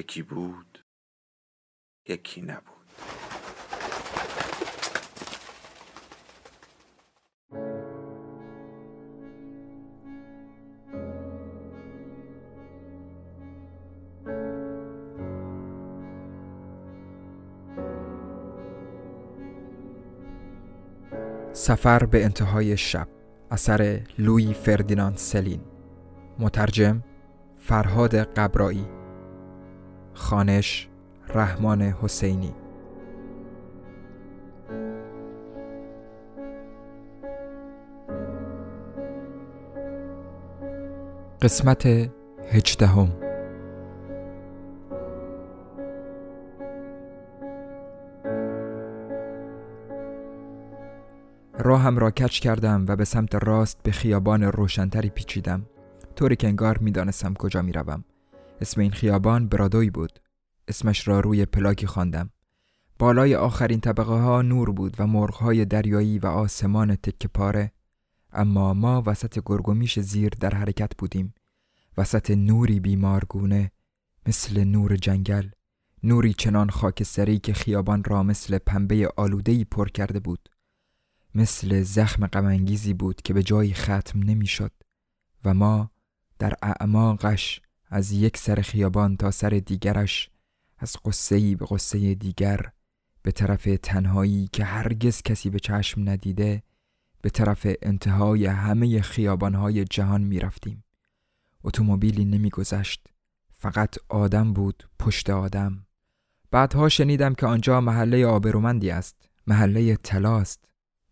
یکی بود یکی نبود. سفر به انتهای شب اثر لوی فردیناند سلین. مترجم فرهاد قبرایی. خانش رحمان حسینی. قسمت هجدهم. راهم را کچ کردم و به سمت راست به خیابان روشنتری پیچیدم. طوری که انگار می‌دانستم کجا می‌روم. اسم این خیابان برادوی بود. اسمش را روی پلاکی خواندم. بالای آخرین طبقه ها نور بود و مرغ دریایی و آسمان تکه پاره. اما ما وسط گرگومیش زیر در حرکت بودیم. وسط نوری بیمارگونه مثل نور جنگل نوری چنان خاکستری که خیابان را مثل پنبه آلودهی پر کرده بود. مثل زخم غمانگیزی بود که به جایی ختم نمی‌شد. و ما در اعماقش از یک سر خیابان تا سر دیگرش از قصه به قصه دیگر به طرف تنهایی که هرگز کسی به چشم ندیده به طرف انتهای همه خیابانهای جهان می رفتیم. اتومبیلی نمیگذشت فقط آدم بود پشت آدم. بعدها شنیدم که آنجا محله آبرومندی است محله تلاست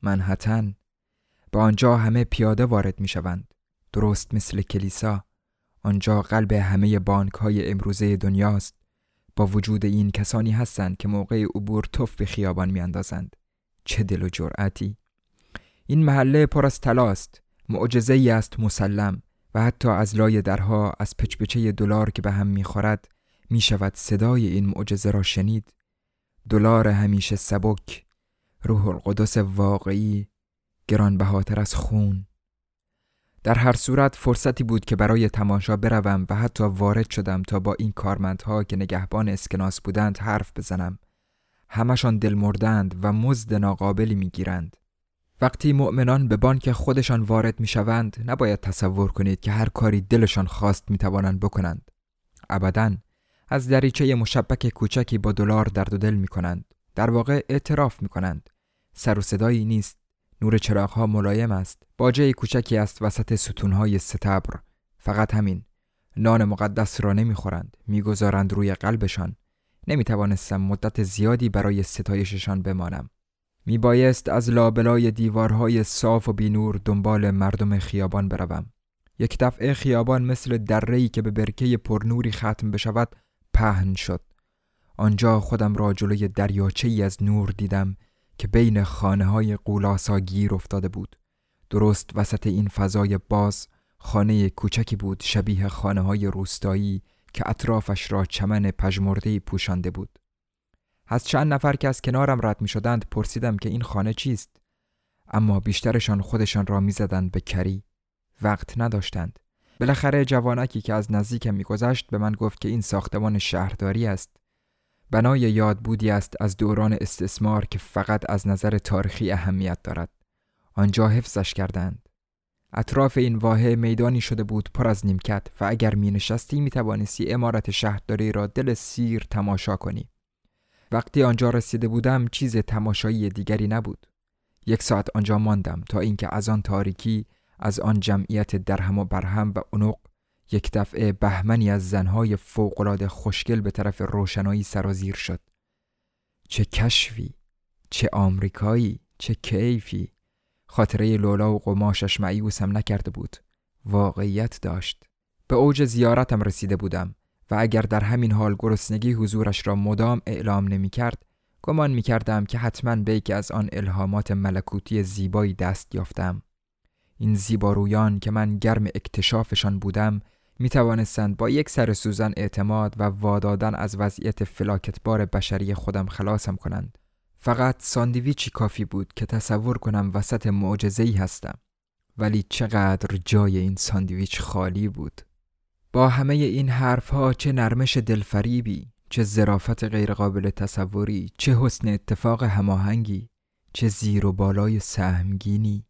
منحتن. به آنجا همه پیاده وارد می شوند درست مثل کلیسا. آنجا قلب همه بانک های امروزه دنیاست. با وجود این کسانی هستند که موقع عبور توف به خیابان میاندازند. چه دل و جرأتی! این محله پر از تلاست معجزه ای است مسلم و حتی از لای درها از پچپچه دلار که به هم می‌خورد می‌شود صدای این معجزه را شنید. دلار همیشه سبک روح القدس واقعی گرانبهاتر از خون. در هر صورت فرصتی بود که برای تماشا بروم و حتی وارد شدم تا با این کارمندها که نگهبان اسکناس بودند حرف بزنم. همشان دل مردند و مزد ناقابلی می‌گیرند. وقتی مؤمنان به بانک خودشان وارد می‌شوند نباید تصور کنید که هر کاری دلشان خواست می‌توانند بکنند. ابدا از دریچه مشبک کوچکی با دلار درد و دل می‌کنند. در واقع اعتراف می‌کنند. سر و صدایی نیست. نور ها ملایم است. باجه کوچکی است وسط ستونهای ستبر. فقط همین. نان مقدس را نمی‌خورند. می‌گذارند روی قلبشان. نمی‌توانستم مدت زیادی برای ستایششان بمانم. میبایست از لابلای دیوارهای صاف و بینور دنبال مردم خیابان بروم. یک دفعه خیابان مثل دره‌ای که به برکه پرنوری ختم بشود پهن شد. آنجا خودم را جلوی دریاچه ای از نور دیدم. که بین خانه های قولاسا گیر افتاده بود. درست وسط این فضای باز خانه کوچکی بود شبیه خانه های روستایی که اطرافش را چمن پژمرده پوشانده بود. از چند نفر که از کنارم رد می شدند پرسیدم که این خانه چیست؟ اما بیشترشان خودشان را می‌زدند به کری. وقت نداشتند. بالاخره جوانکی که از نزدیکم میگذشت به من گفت که این ساختمان شهرداری است. بنای یاد بودی است از دوران استثمار که فقط از نظر تاریخی اهمیت دارد. آنجا حفظش کردند. اطراف این واحه میدانی شده بود پر از نیمکت و اگر می نشستی می توانستی امارت شهرداری را دل سیر تماشا کنی. وقتی آنجا رسیده بودم چیز تماشایی دیگری نبود. یک ساعت آنجا ماندم تا اینکه از آن تاریکی از آن جمعیت درهم و برهم و اونق یک دفعه بهمنی از زنهای فوقالعاده خوشگل به طرف روشنایی سرازیر شد. چه کشفی چه آمریکایی چه کیفی. خاطره لولا و قماشش معیوسم نکرده بود. واقعیت داشت. به اوج زیارتم رسیده بودم و اگر در همین حال گرسنگی حضورش را مدام اعلام نمی کرد گمان می کردم که حتما به یکی از آن الهامات ملکوتی زیبایی دست یافتم. این زیبارویان که من گرم اکتشافشان بودم می توانستند با یک سر سوزن اعتماد و وادادن از وضعیت فلاکتبار بشری خودم خلاصم کنند. فقط ساندویچی کافی بود که تصور کنم وسط معجزه‌ای هستم. ولی چقدر جای این ساندویچ خالی بود. با همه این حرفها چه نرمش دلفریبی، چه ظرافت غیرقابل تصوری، چه حسن اتفاق هماهنگی، چه زیر و بالای سهمگینی،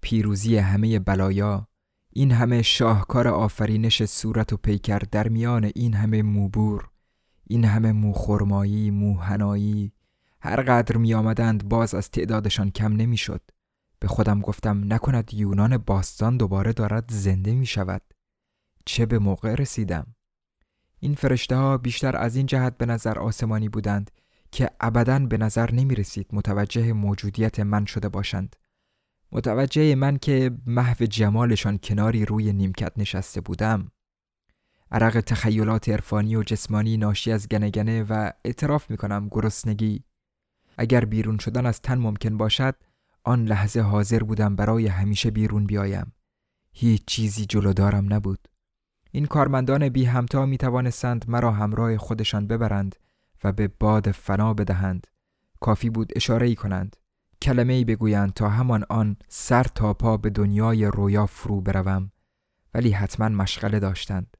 پیروزی همه بلایا، این همه شاهکار آفرینش صورت و پیکر در میان این همه موبور این همه موخرمایی موهنایی هر قدر می آمدند باز از تعدادشان کم نمی‌شد. به خودم گفتم نکند یونان باستان دوباره دارد زنده می شود چه به موقع رسیدم؟ این فرشته ها بیشتر از این جهت به نظر آسمانی بودند که ابدا به نظر نمی رسید متوجه موجودیت من شده باشند. متوجه من که محو جمالشان کناری روی نیمکت نشسته بودم. عرق تخیلات عرفانی و جسمانی ناشی از گنگنه و اعتراف می کنم گرسنگی. اگر بیرون شدن از تن ممکن باشد آن لحظه حاضر بودم برای همیشه بیرون بیایم. هیچ چیزی جلو دارم نبود. این کارمندان بی همتا می توانستند مرا همراه خودشان ببرند و به باد فنا بدهند. کافی بود اشاره ای کنند. کلمه ای بگویند تا همان آن سر تا پا به دنیای رویا فرو بروم. ولی حتما مشغله داشتند.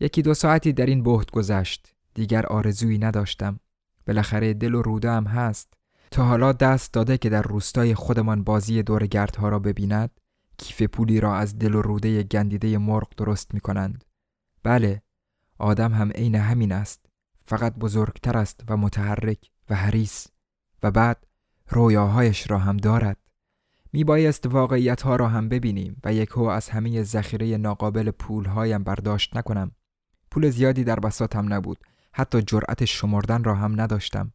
یکی دو ساعتی در این بهت گذشت. دیگر آرزویی نداشتم. بالاخره دل و روده هم هست. تا حالا دست داده که در روستای خودمان بازی دور گردها را ببیند کیف پولی را از دل و روده گندیده مرغ درست می کنند بله آدم هم عین همین است. فقط بزرگتر است و متحرک و حریص. و بعد رویاهایش را هم دارد. می بایست واقعیت ها را هم ببینیم و یک هو از همه ذخیره ناقابل پول هایم برداشت نکنم. پول زیادی در بساتم نبود. حتی جرأت شمردن را هم نداشتم.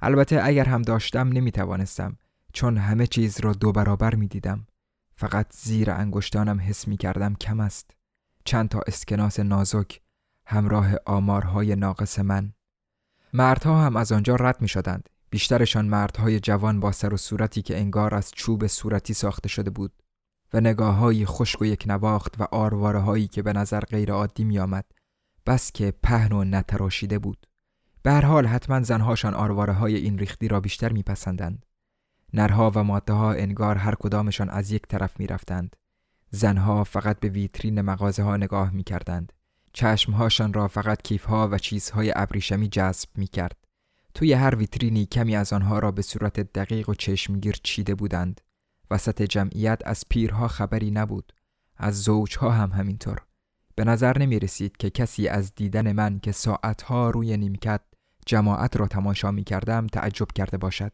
البته اگر هم داشتم نمی توانستم چون همه چیز را دو برابر می دیدم فقط زیر انگشتانم حس می کردم کم است. چند تا اسکناس نازک همراه آمارهای ناقص من. مردها هم از آنجا رد می شدند بیشترشان مردهای جوان با سر و صورتی که انگار از چوب صورتی ساخته شده بود و نگاههایی خشک و یک نواخت و آرواره هایی که به نظر غیر عادی می آمد بس که پهن و نتراشیده بود به هر حال حتما زنهاشان آرواره های این ریختی را بیشتر میپسندند نرها و ماده ها انگار هر کدامشان از یک طرف می رفتند. زنها فقط به ویترین مغازه ها نگاه می کردند. چشمهاشان را فقط کیف ها و چیزهای ابریشمی جذب می کرد. توی هر ویترینی کمی از آنها را به صورت دقیق و چشمگیر چیده بودند. وسط جمعیت از پیرها خبری نبود. از زوجها هم همینطور. به نظر نمی رسید که کسی از دیدن من که ساعتها روی نیمکت جماعت را تماشا می کردم تعجب کرده باشد.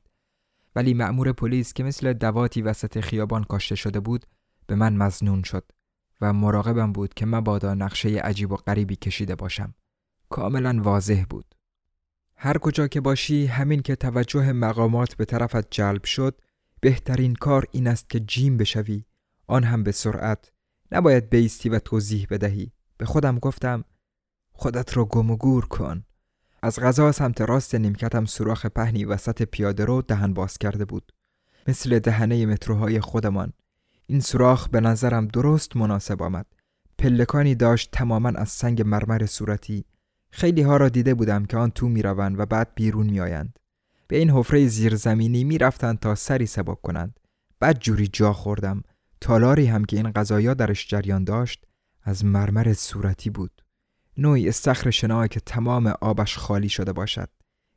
ولی مأمور پلیس که مثل دواتی وسط خیابان کاشته شده بود به من مزنون شد و مراقبم بود که مبادا نقشه عجیب و غریبی کشیده باشم. کاملا واضح بود. هر کجا که باشی همین که توجه مقامات به طرفت جلب شد بهترین کار این است که جیم بشوی. آن هم به سرعت. نباید بیستی و توضیح بدهی. به خودم گفتم خودت رو گم و گور کن. از غذا سمت راست نیمکتم سوراخ پهنی وسط پیاده رو دهن باز کرده بود. مثل دهنه متروهای خودمان. این سوراخ به نظرم درست مناسب آمد. پلکانی داشت تماما از سنگ مرمر صورتی. خیلی ها را دیده بودم که آن تو می روند و بعد بیرون می آیند. به این حفره زیرزمینی می رفتند تا سری سبک کنند. بعد جوری جا خوردم. تالاری هم که این غذایا درش جریان داشت از مرمر صورتی بود. نوعی استخر شنا که تمام آبش خالی شده باشد.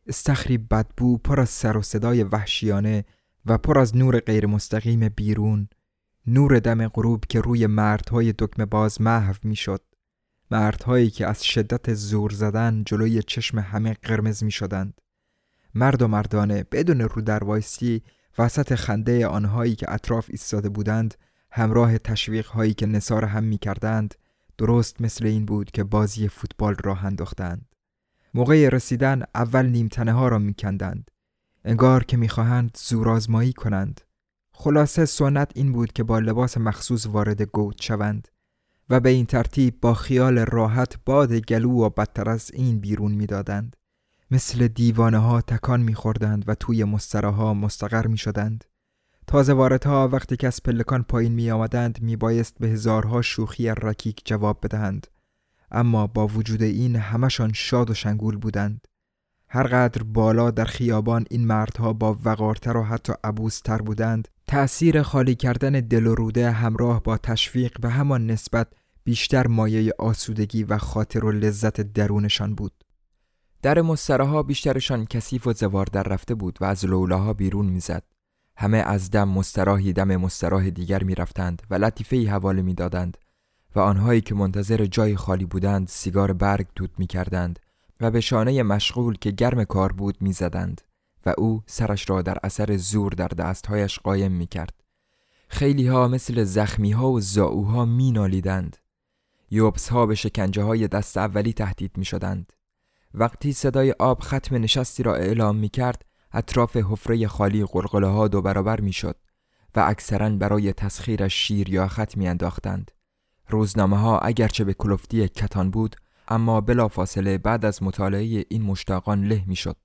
استخری بدبو پر از سر و صدای وحشیانه و پر از نور غیر مستقیم بیرون نور دم غروب که روی مردهای دکمه باز محو می‌شد مردهایی که از شدت زور زدن جلوی چشم همه قرمز می شدند. مرد و مردانه بدون رو در وایسی وسط خنده آنهایی که اطراف ایستاده بودند همراه تشویق هایی که نصار هم می کردند درست مثل این بود که بازی فوتبال راه انداختند. موقع رسیدن اول نیمتنه ها را می کندند. انگار که می‌خواهند زورآزمایی کنند. خلاصه سنت این بود که با لباس مخصوص وارد گوت شوند و به این ترتیب با خیال راحت باد گلو و بدتر از این بیرون می‌دادند. مثل دیوانه ها تکان میخوردند و توی مستراها مستقر می شدند. تازه واردها وقتی که از پلکان پایین می آمدند می بایست به هزارها شوخی رکیک جواب بدهند. اما با وجود این همشان شاد و شنگول بودند. هرقدر بالا در خیابان این مردها با وقارتر و حتی عبوستر بودند تأثیر خالی کردن دل و روده همراه با تشویق به همان نسبت بیشتر مایه آسودگی و خاطر و لذت درونشان بود در مستراها بیشترشان کثیف و زوار در رفته بود و از لولاها بیرون می‌زد همه از دم مستراحی دم مستراح دیگر می‌رفتند و لطیفه حواله می‌دادند و آنهایی که منتظر جای خالی بودند سیگار برگ دود می‌کردند و به شانه مشغول که گرم کار بود می‌زدند و او سرش را در اثر زور در دستهایش قایم می کرد. خیلی ها مثل زخمی ها و زاوها می نالیدند. یوبس ها به شکنجه های دست اولی تهدید می شدند. وقتی صدای آب ختم نشستی را اعلام می کرد اطراف حفره خالی قلقله ها دو برابر می شد و اکثرا برای تسخیرش شیر یا خط می انداختند. روزنامه ها اگرچه به کلفتی کتان بود اما بلافاصله بعد از مطالعه این مشتاقان له می شد.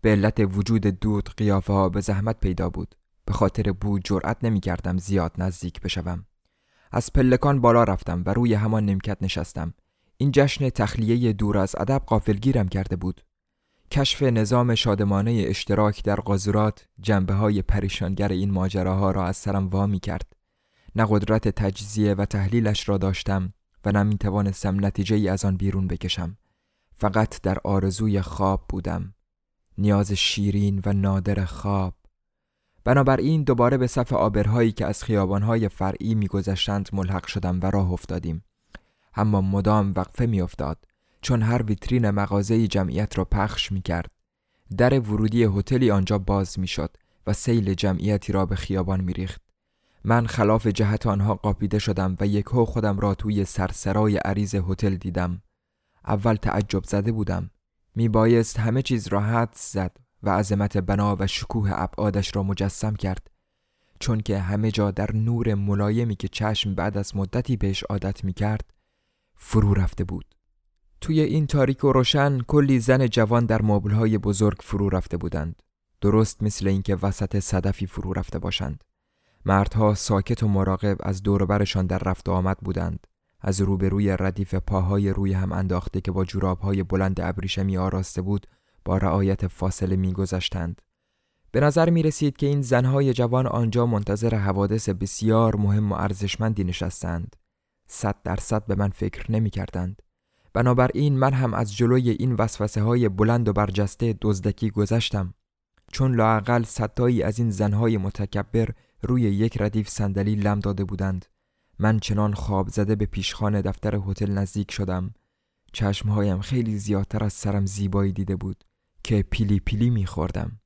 به علت وجود دود قیافه ها به زحمت پیدا بود به خاطر بو جرأت نمی کردم زیاد نزدیک بشوم از پلکان بالا رفتم و روی همان نمکت نشستم. این جشن تخلیه دور از ادب قافلگیرم کرده بود. کشف نظام شادمانه اشتراک در قاضورات جنبه های پریشانگر این ماجراها را از سرم وا می کرد. نه قدرت تجزیه و تحلیلش را داشتم و نه می توانستم نتیجه ای از آن بیرون بکشم. فقط در آرزوی خواب بودم. نیاز شیرین و نادر خواب بنابراین دوباره به صف آبرهایی که از خیابانهای فرعی میگذشتند ملحق شدم و راه افتادیم اما مدام وقفه میافتاد چون هر ویترین مغازه جمعیت را پخش می کرد. در ورودی هتلی آنجا باز می شد و سیل جمعیتی را به خیابان می ریخت. من خلاف جهت آنها قاپیده شدم و یکهو خودم را توی سرسرای عریض هتل دیدم. اول تعجب زده بودم می بایست همه چیز را حد زد و عظمت بنا و شکوه ابعادش را مجسم کرد چون که همه جا در نور ملایمی که چشم بعد از مدتی بهش عادت می کرد فرو رفته بود. توی این تاریک و روشن کلی زن جوان در مبلهای بزرگ فرو رفته بودند. درست مثل اینکه وسط صدفی فرو رفته باشند. مردها ساکت و مراقب از دوربرشان در رفت و آمد بودند. از روبروی ردیف پاهای روی هم انداخته که با جورابهای بلند ابریشمی آراسته بود با رعایت فاصله میگذشتند. به نظر می رسید که این زنهای جوان آنجا منتظر حوادث بسیار مهم و ارزشمندی نشستند. صد درصد به من فکر نمی کردند. بنابراین من هم از جلوی این وسوسه های بلند و برجسته دزدکی گذشتم. چون لاقل صدایی از این زنهای متکبر روی یک ردیف صندلی لم داده بودند من چنان خواب زده به پیشخانه دفتر هتل نزدیک شدم چشمهایم خیلی زیادتر از سرم زیبایی دیده بود که پیلی پیلی میخوردم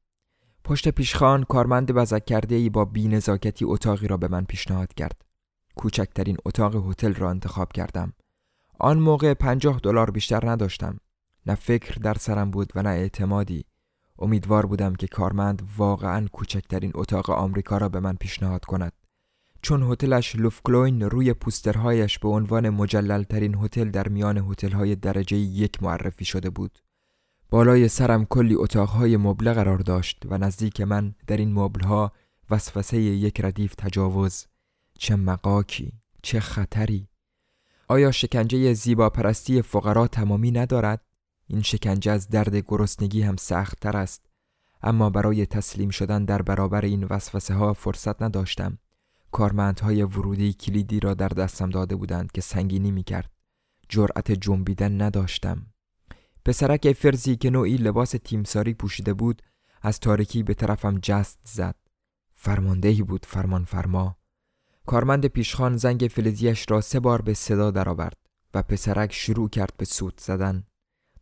پشت پیشخان کارمند بزک کرده ای با بینزاکتی اتاقی را به من پیشنهاد کرد. کوچکترین اتاق هتل را انتخاب کردم. آن موقع پنجاه دلار بیشتر نداشتم. نه فکر در سرم بود و نه اعتمادی. امیدوار بودم که کارمند واقعا کوچکترین اتاق آمریکا را به من پیشنهاد کند. چون هتلش لوفکلوین روی پوسترهایش به عنوان مجللترین هتل در میان هتل‌های درجه یک معرفی شده بود. بالای سرم کلی اتاقهای مبله قرار داشت و نزدیک من در این مبلها وسوسه یک ردیف تجاوز چه مقاکی چه خطری آیا شکنجه زیبا پرستی فقرا تمامی ندارد؟ این شکنجه از درد گرسنگی هم سخت تر است اما برای تسلیم شدن در برابر این وسوسه ها فرصت نداشتم کارمندهای ورودی کلیدی را در دستم داده بودند که سنگینی می کرد. جرأت جنبیدن نداشتم. پسرک فرزی که نوعی لباس تیمساری پوشیده بود از تاریکی به طرفم جست زد. فرماندهی بود فرمان فرما. کارمند پیشخان زنگ فلزیش را سه بار به صدا درآورد و پسرک شروع کرد به سوت زدن.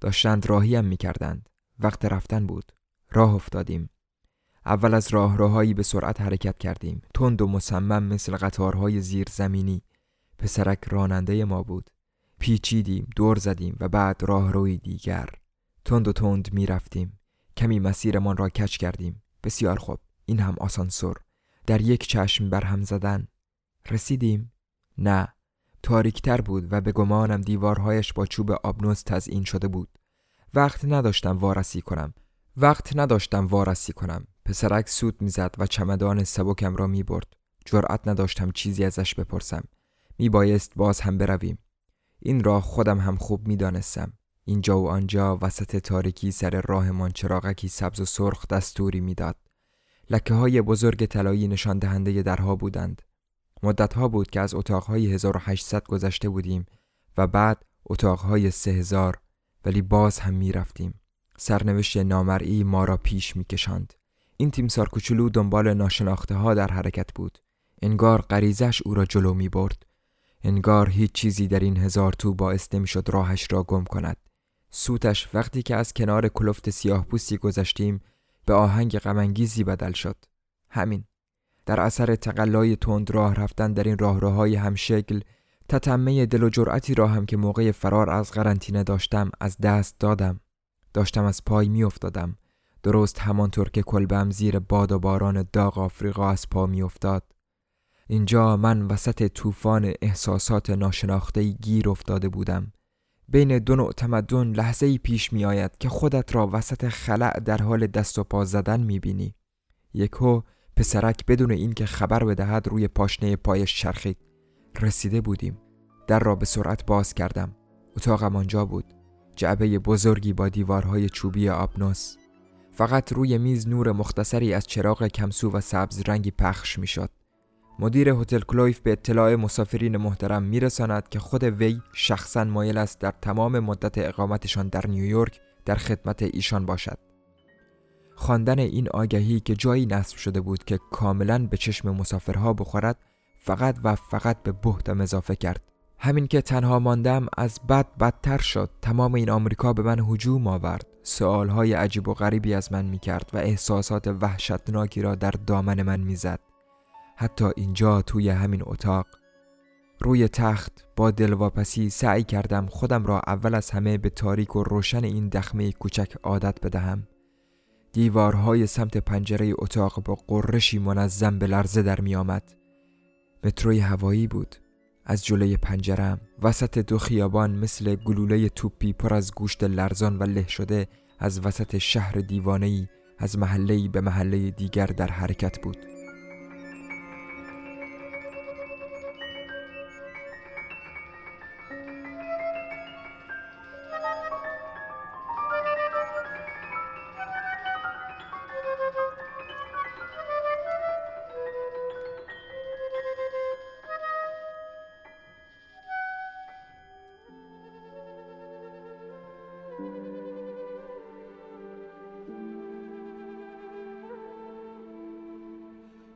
داشتند راهیم می کردند. وقت رفتن بود. راه افتادیم. اول از راهروهایی به سرعت حرکت کردیم تند و مصمم مثل قطارهای زیر زمینی پسرک راننده ما بود پیچیدیم دور زدیم و بعد راهروی دیگر. تند و تند می رفتیم کمی مسیرمان را کچ کردیم. بسیار خوب. این هم آسانسور. در یک چشم بر هم زدن. رسیدیم؟ نه. تاریکتر بود و به گمانم دیوارهایش با چوب آبنوس تزئین شده بود. وقت نداشتم وارسی کنم. وقت نداشتم وارسی کنم. پسرک سود می‌زد و چمدان سبکم را می برد جرأت نداشتم چیزی ازش بپرسم. می بایست باز هم برویم. این راه خودم هم خوب می دانستم. اینجا و آنجا وسط تاریکی سر راهمان چراغکی سبز و سرخ دستوری می‌داد. لکه های بزرگ طلایی نشان دهنده درها بودند. مدت ها بود که از اتاقهای 1800 گذشته بودیم و بعد اتاقهای 3000 ولی باز هم می رفتیم. سرنوشت نامرئی ما را پیش می کشند. این تیمسار کوچولو دنبال ناشناخته ها در حرکت بود. انگار غریزش او را جلو می برد. انگار هیچ چیزی در این هزار تو باعث نمی شد راهش را گم کند. سوتش وقتی که از کنار کلفت سیاه پوستی گذشتیم به آهنگ غمانگیزی بدل شد. همین. در اثر تقلای تند راه رفتن در این راهروهای همشکل تتمه دل و جرأتی را هم که موقع فرار از قرنطینه داشتم از دست دادم. داشتم از پای می افتادم. درست همانطور که کلبم زیر باد و باران داغ آفریقا از پا می افتاد. اینجا من وسط طوفان احساسات ناشناخته گیر افتاده بودم. بین دو نوع تمدن لحظه پیش می آید که خودت را وسط خلع در حال دست و پا زدن می بینی. یکو پسرک بدون اینکه خبر بدهد روی پاشنه پایش چرخید. رسیده بودیم. در را به سرعت باز کردم. اتاقم آنجا بود. جعبه بزرگی با دیوارهای چوبی آبنوس. فقط روی میز نور مختصری از چراغ کمسو و سبز رنگی پخش می شد. مدیر هتل کلویف به اطلاع مسافرین محترم میرساند که خود وی شخصا مایل است در تمام مدت اقامتشان در نیویورک در خدمت ایشان باشد. خواندن این آگهی که جایی نصب شده بود که کاملا به چشم مسافرها بخورد فقط و فقط به بهتم اضافه کرد. همین که تنها ماندم از بد بدتر شد تمام این آمریکا به من هجوم آورد سوالهای عجیب و غریبی از من می‌کرد و احساسات وحشتناکی را در دامن من می‌زد حتی اینجا توی همین اتاق. روی تخت با دلواپسی سعی کردم خودم را اول از همه به تاریک و روشن این دخمه کوچک عادت بدهم. دیوارهای سمت پنجره اتاق با قرشی منظم به لرزه در می آمد. متروی هوایی بود. از جلوی پنجرم. وسط دو خیابان مثل گلوله توپی پر از گوشت لرزان و له شده از وسط شهر دیوانهی از محله به محله دیگر در حرکت بود.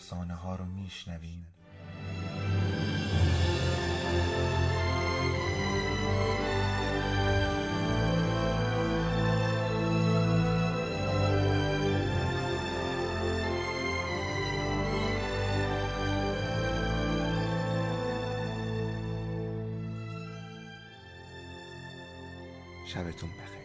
افسانه ها رو میشنویم. شبتون بخیر.